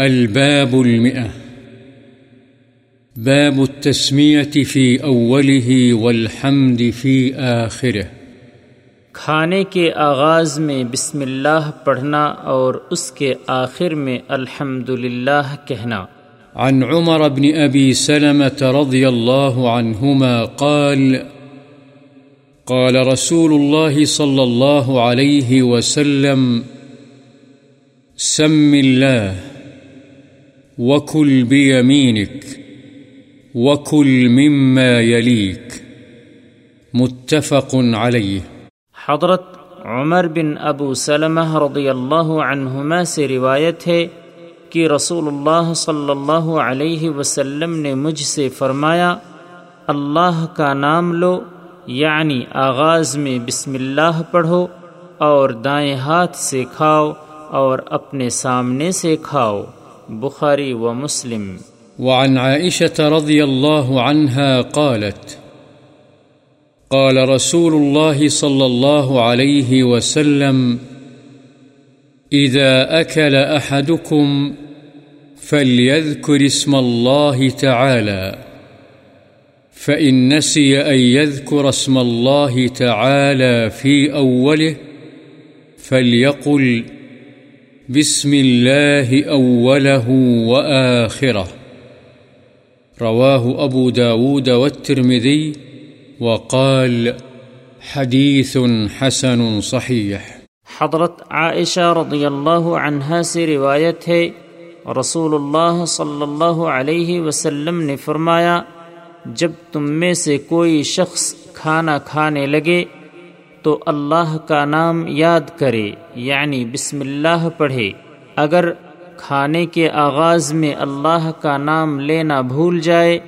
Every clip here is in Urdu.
الباب المئة. باب التسمية في أوله والحمد في آخره. کھانے کے آغاز میں بسم اللہ پڑھنا اور اس کے آخر میں الحمد کہنا. عن عمر بن أبي سلمة رضي الله عنهما قال قال رسول الله صلى الله عليه وسلم سم الله. وكل بيمينك وكل مما يليك متفق عليه حضرت عمر بن ابو سلمہ رضی اللہ عنہما سے روایت ہے کہ رسول اللہ صلی اللہ علیہ وسلم نے مجھ سے فرمایا، اللہ کا نام لو یعنی آغاز میں بسم اللہ پڑھو اور دائیں ہاتھ سے کھاؤ اور اپنے سامنے سے کھاؤ۔ بخاري ومسلم وعن عائشة رضي الله عنها قالت، قال رسول الله صلى الله عليه وسلم، إذا أكل أحدكم فليذكر اسم الله تعالى، فإن نسي أن يذكر اسم الله تعالى في أوله فليقل بسم الله أوله وآخره. رواه أبو داود والترمذي وقال حديث حسن صحيح. حضرت عائشہ رضی اللہ عنہا سے روایت ہے، رسول اللہ صلی اللہ علیہ وسلم نے فرمایا، جب تم میں سے کوئی شخص کھانا کھانے لگے تو اللہ کا نام یاد کرے یعنی بسم اللہ پڑھے۔ اگر کھانے کے آغاز میں اللہ کا نام لینا بھول جائے،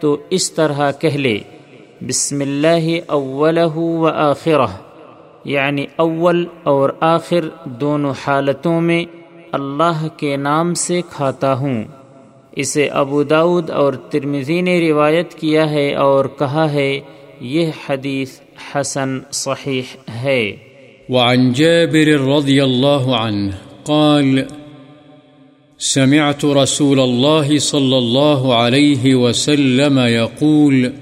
تو اس طرح کہہ لے، بسم اللہ اول و آخرہ یعنی اول اور آخر دونوں حالتوں میں اللہ کے نام سے کھاتا ہوں۔ اسے ابو داود اور ترمزی نے روایت کیا ہے اور کہا ہے، یہ حدیث حسن صحيح هي وعن جابر رضي الله عنه قال، سمعت رسول الله صلى الله عليه وسلم يقول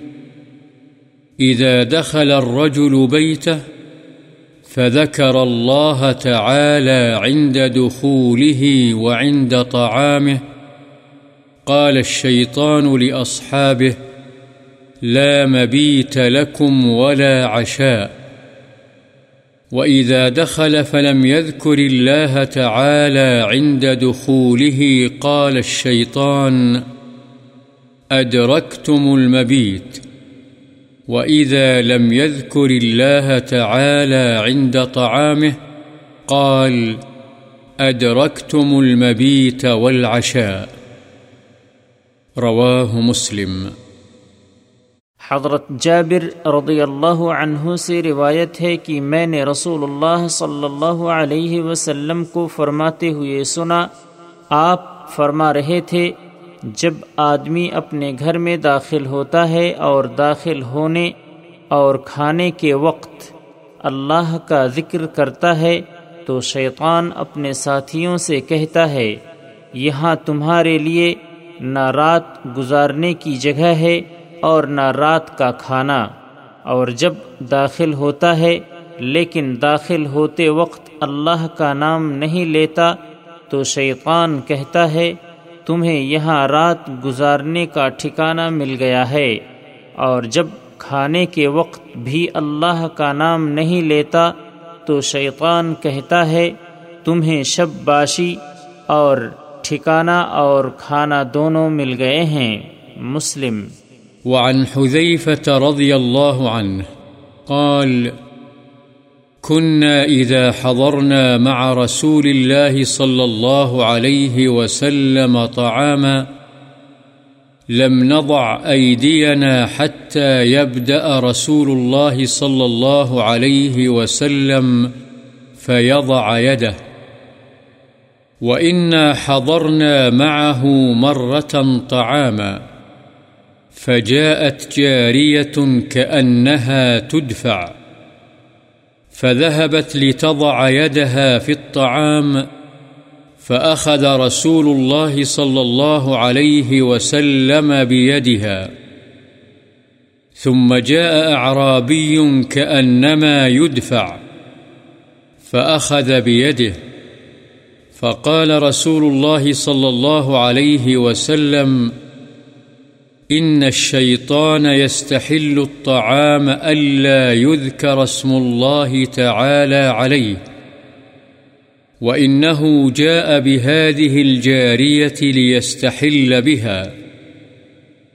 إذا دخل الرجل بيته فذكر الله تعالى عند دخوله وعند طعامه، قال الشيطان لأصحابه لا مبيت لكم ولا عشاء. وإذا دخل فلم يذكر الله تعالى عند دخوله قال الشيطان أدركتم المبيت. وإذا لم يذكر الله تعالى عند طعامه قال أدركتم المبيت والعشاء. رواه مسلم. حضرت جابر رضی اللہ عنہ سے روایت ہے کہ میں نے رسول اللہ صلی اللہ علیہ وسلم کو فرماتے ہوئے سنا، آپ فرما رہے تھے، جب آدمی اپنے گھر میں داخل ہوتا ہے اور داخل ہونے اور کھانے کے وقت اللہ کا ذکر کرتا ہے، تو شیطان اپنے ساتھیوں سے کہتا ہے، یہاں تمہارے لیے نہ رات گزارنے کی جگہ ہے اور نہ رات کا کھانا۔ اور جب داخل ہوتا ہے، لیکن داخل ہوتے وقت اللہ کا نام نہیں لیتا، تو شیطان کہتا ہے، تمہیں یہاں رات گزارنے کا ٹھکانہ مل گیا ہے۔ اور جب کھانے کے وقت بھی اللہ کا نام نہیں لیتا، تو شیطان کہتا ہے، تمہیں شب باشی اور ٹھکانہ اور کھانا دونوں مل گئے ہیں۔ مسلم وعن حذيفة رضي الله عنه قال، كنا إذا حضرنا مع رسول الله صلى الله عليه وسلم طعاما، لم نضع أيدينا حتى يبدأ رسول الله صلى الله عليه وسلم فيضع يده، وإنا حضرنا معه مرة طعاما. فجاءت جارية كأنها تدفع، فذهبت لتضع يدها في الطعام، فأخذ رسول الله صلى الله عليه وسلم بيدها، ثم جاء أعرابي كأنما يدفع، فأخذ بيده، فقال رسول الله صلى الله عليه وسلم إن الشيطان يستحل الطعام ألا يذكر اسم الله تعالى عليه، وإنه جاء بهذه الجارية ليستحل بها،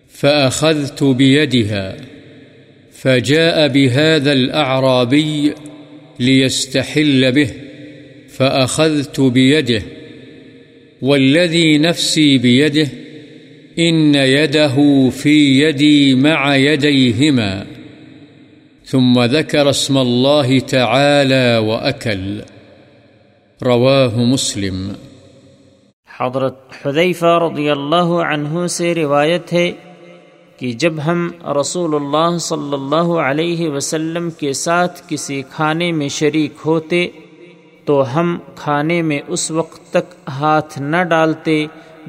فأخذت بيدها، فجاء بهذا الأعرابي ليستحل به، فأخذت بيده، والذي نفسي بيده إن يده في يدي مع يديهما ثم ذكر اسم الله تعالى وأكل رواه مسلم حضرت حذیفہ رضی اللہ عنہ سے روایت ہے کہ جب ہم رسول اللہ صلی اللہ علیہ وسلم کے ساتھ کسی کھانے میں شریک ہوتے تو ہم کھانے میں اس وقت تک ہاتھ نہ ڈالتے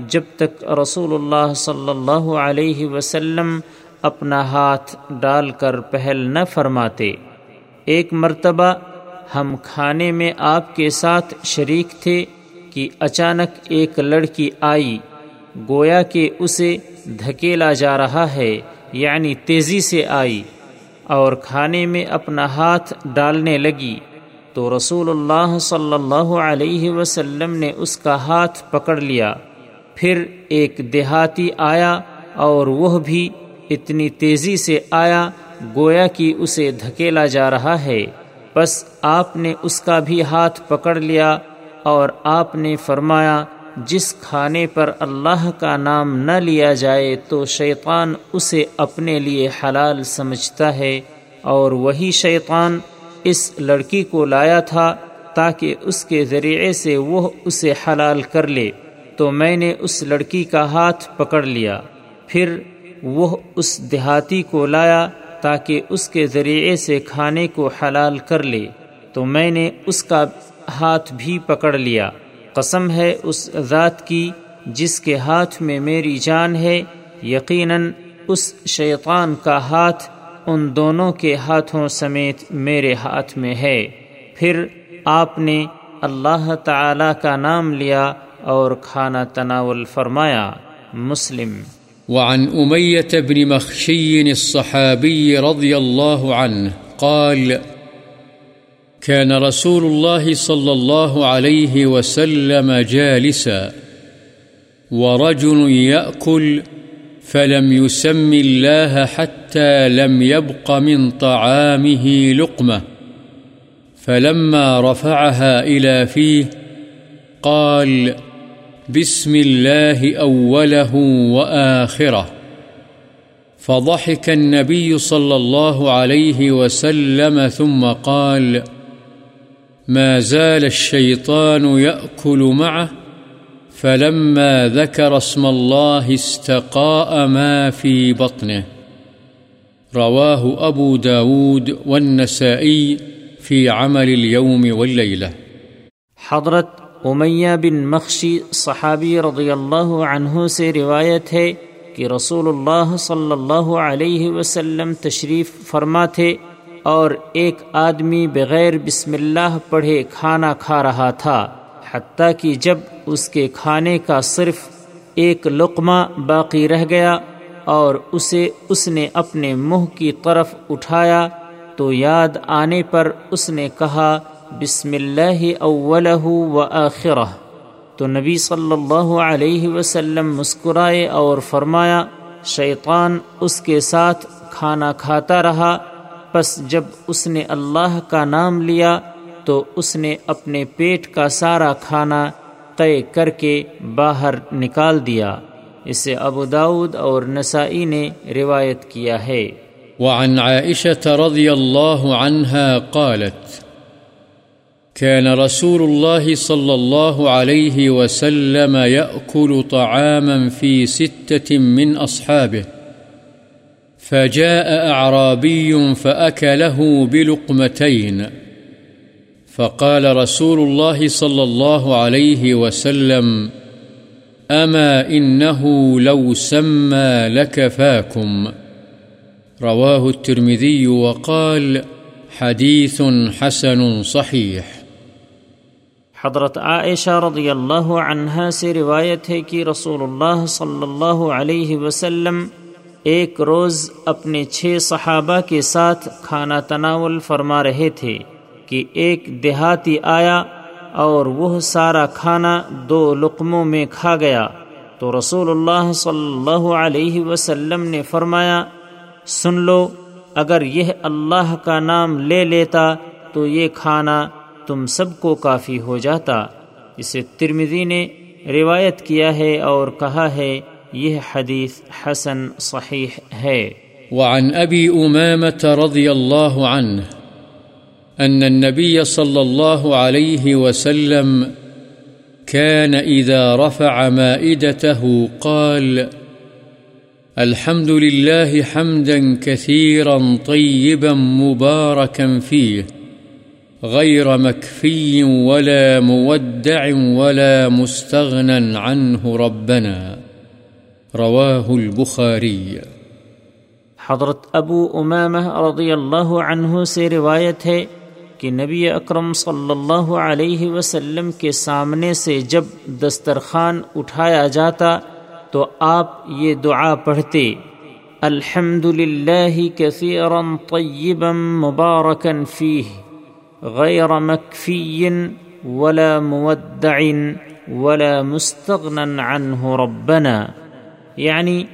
جب تک رسول اللہ صلی اللہ علیہ وسلم اپنا ہاتھ ڈال کر پہل نہ فرماتے، ایک مرتبہ ہم کھانے میں آپ کے ساتھ شریک تھے کہ اچانک ایک لڑکی آئی، گویا کہ اسے دھکیلا جا رہا ہے یعنی تیزی سے آئی اور کھانے میں اپنا ہاتھ ڈالنے لگی۔ تو رسول اللہ صلی اللہ علیہ وسلم نے اس کا ہاتھ پکڑ لیا۔ پھر ایک دیہاتی آیا اور وہ بھی اتنی تیزی سے آیا گویا کہ اسے دھکیلا جا رہا ہے۔ بس آپ نے اس کا بھی ہاتھ پکڑ لیا اور آپ نے فرمایا، جس کھانے پر اللہ کا نام نہ لیا جائے تو شیطان اسے اپنے لیے حلال سمجھتا ہے۔ اور وہی شیطان اس لڑکی کو لایا تھا تاکہ اس کے ذریعے سے وہ اسے حلال کر لے۔ تو میں نے اس لڑکی کا ہاتھ پکڑ لیا، پھر وہ اس دیہاتی کو لایا تاکہ اس کے ذریعے سے کھانے کو حلال کر لے۔ تو میں نے اس کا ہاتھ بھی پکڑ لیا۔ قسم ہے اس ذات کی جس کے ہاتھ میں میری جان ہے، یقیناً اس شیطان کا ہاتھ ان دونوں کے ہاتھوں سمیت میرے ہاتھ میں ہے۔ پھر آپ نے اللہ تعالی کا نام لیا اور کھانا تناول فرمایا، مسلم۔ وعن أمية بن مخشي الصحابي رضي الله عنه قال كان رسول الله صلى الله عليه وسلم جالسا ورجل يأكل فلم يسم الله حتى لم يبق من طعامه لقمة فلما رفعها إلى فيه قال بسم الله أوله وآخره. فضحك النبي صلى الله عليه وسلم ثم قال ما زال الشيطان يأكل معه، فلما ذكر اسم الله استقاء ما في بطنه. رواه أبو داود والنسائي في عمل اليوم والليلة. حضرت امیہ بن مخشی صحابی رضی اللہ عنہ سے روایت ہے کہ رسول اللہ صلی اللہ علیہ وسلم تشریف فرما تھے اور ایک آدمی بغیر بسم اللہ پڑھے کھانا کھا رہا تھا، حتیٰ کہ جب اس کے کھانے کا صرف ایک لقمہ باقی رہ گیا اور اسے اس نے اپنے منہ کی طرف اٹھایا تو یاد آنے پر اس نے کہا بسم اللہ اولہ و آخرہ تو نبی صلی اللہ علیہ وسلم مسکرائے اور فرمایا، شیطان اس کے ساتھ کھانا کھاتا رہا، پس جب اس نے اللہ کا نام لیا، تو اس نے اپنے پیٹ کا سارا کھانا طے کر کے باہر نکال دیا۔ اسے ابو داود اور نسائی نے روایت کیا ہے۔ وعن عائشة رضی اللہ عنہ قالت كان رسول الله صلى الله عليه وسلم يأكل طعاما في ستة من أصحابه، فجاء أعرابي فأكله بلقمتين، فقال رسول الله صلى الله عليه وسلم أما إنه لو سمى لكفاكم رواه الترمذي وقال حديث حسن صحيح. حضرت عائشہ رضی اللہ عنہا سے روایت ہے کہ رسول اللہ صلی اللہ علیہ وسلم ایک روز اپنے چھ صحابہ کے ساتھ کھانا تناول فرما رہے تھے کہ ایک دیہاتی آیا اور وہ سارا کھانا دو لقموں میں کھا گیا۔ تو رسول اللہ صلی اللہ علیہ وسلم نے فرمایا، سن لو، اگر یہ اللہ کا نام لے لیتا تو یہ کھانا تم سب کو کافی ہو جاتا۔ اسے ترمزی نے روایت کیا ہے اور کہا ہے، یہ حدیث حسن صحیح ہے۔ وعن ابی امامت رضی اللہ عنہ، ان النبي صلى الله عليه وسلم كان إذا رفع مائدته قال، الحمد لله حمدا كثيرا طيبا مباركا فيه غير مكفي ولا مودع ولا مستغنى عنه ربنا. رواه البخاري. حضرت ابو امامہ رضی اللہ عنہ سے روایت ہے کہ نبی اکرم صلی اللہ علیہ وسلم کے سامنے سے جب دسترخوان اٹھایا جاتا تو آپ یہ دعا پڑھتے الحمد للہ کثیرا طیبا مبارکا فیہ۔ غیر مكفي ولا مودع ولا مستغنا عنه ربنا. یعنی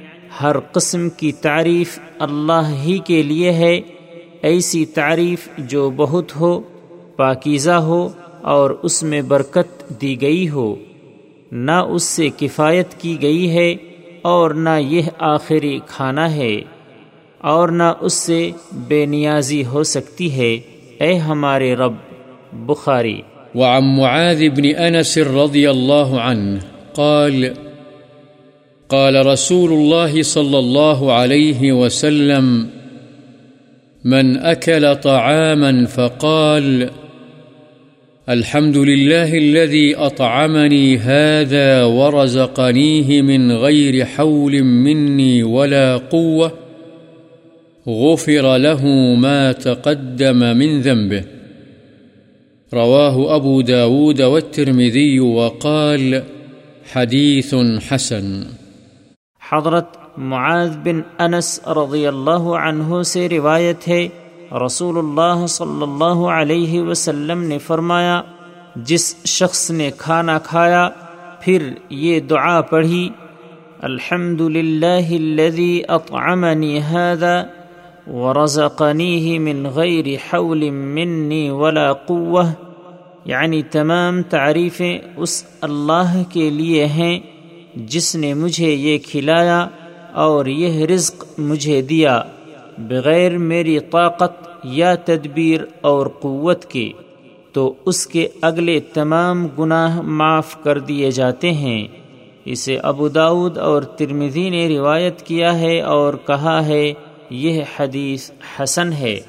ہر قسم کی تعریف اللہ ہی کے لیے ہے، ایسی تعریف جو بہت ہو، پاکیزہ ہو اور اس میں برکت دی گئی ہو۔ نہ اس سے کفایت کی گئی ہے اور نہ یہ آخری کھانا ہے، اور نہ اس سے بے نیازی ہو سکتی ہے۔ اے ہمارے رب، بخاری۔ وعن معاذ بن أنس رضي الله عنه قال قال رسول الله صلى الله عليه وسلم، من أكل طعاما فقال، الحمد لله الذي أطعمني هذا ورزقنيه من غير حول مني ولا قوة غفر له ما تقدم من ذنبه. رواه أبو داود والترمذي وقال حديث حسن. حضرت معاذ بن انس رضی اللہ عنہ سے روایت ہے، رسول اللہ صلی اللہ علیہ وسلم نے فرمایا، جس شخص نے کھانا کھایا، پھر یہ دعا پڑھی الحمد للہ الذي اطعمني هذا ورزقنيه من غیر حول منی ولا قوة. یعنی تمام تعریفیں اس اللہ کے لیے ہیں جس نے مجھے یہ کھلایا اور یہ رزق مجھے دیا، بغیر میری طاقت یا تدبیر اور قوت کے۔ تو اس کے اگلے تمام گناہ معاف کر دیے جاتے ہیں۔ اسے ابو داود اور ترمزی نے روایت کیا ہے اور کہا ہے یہ حدیث حسن ہے۔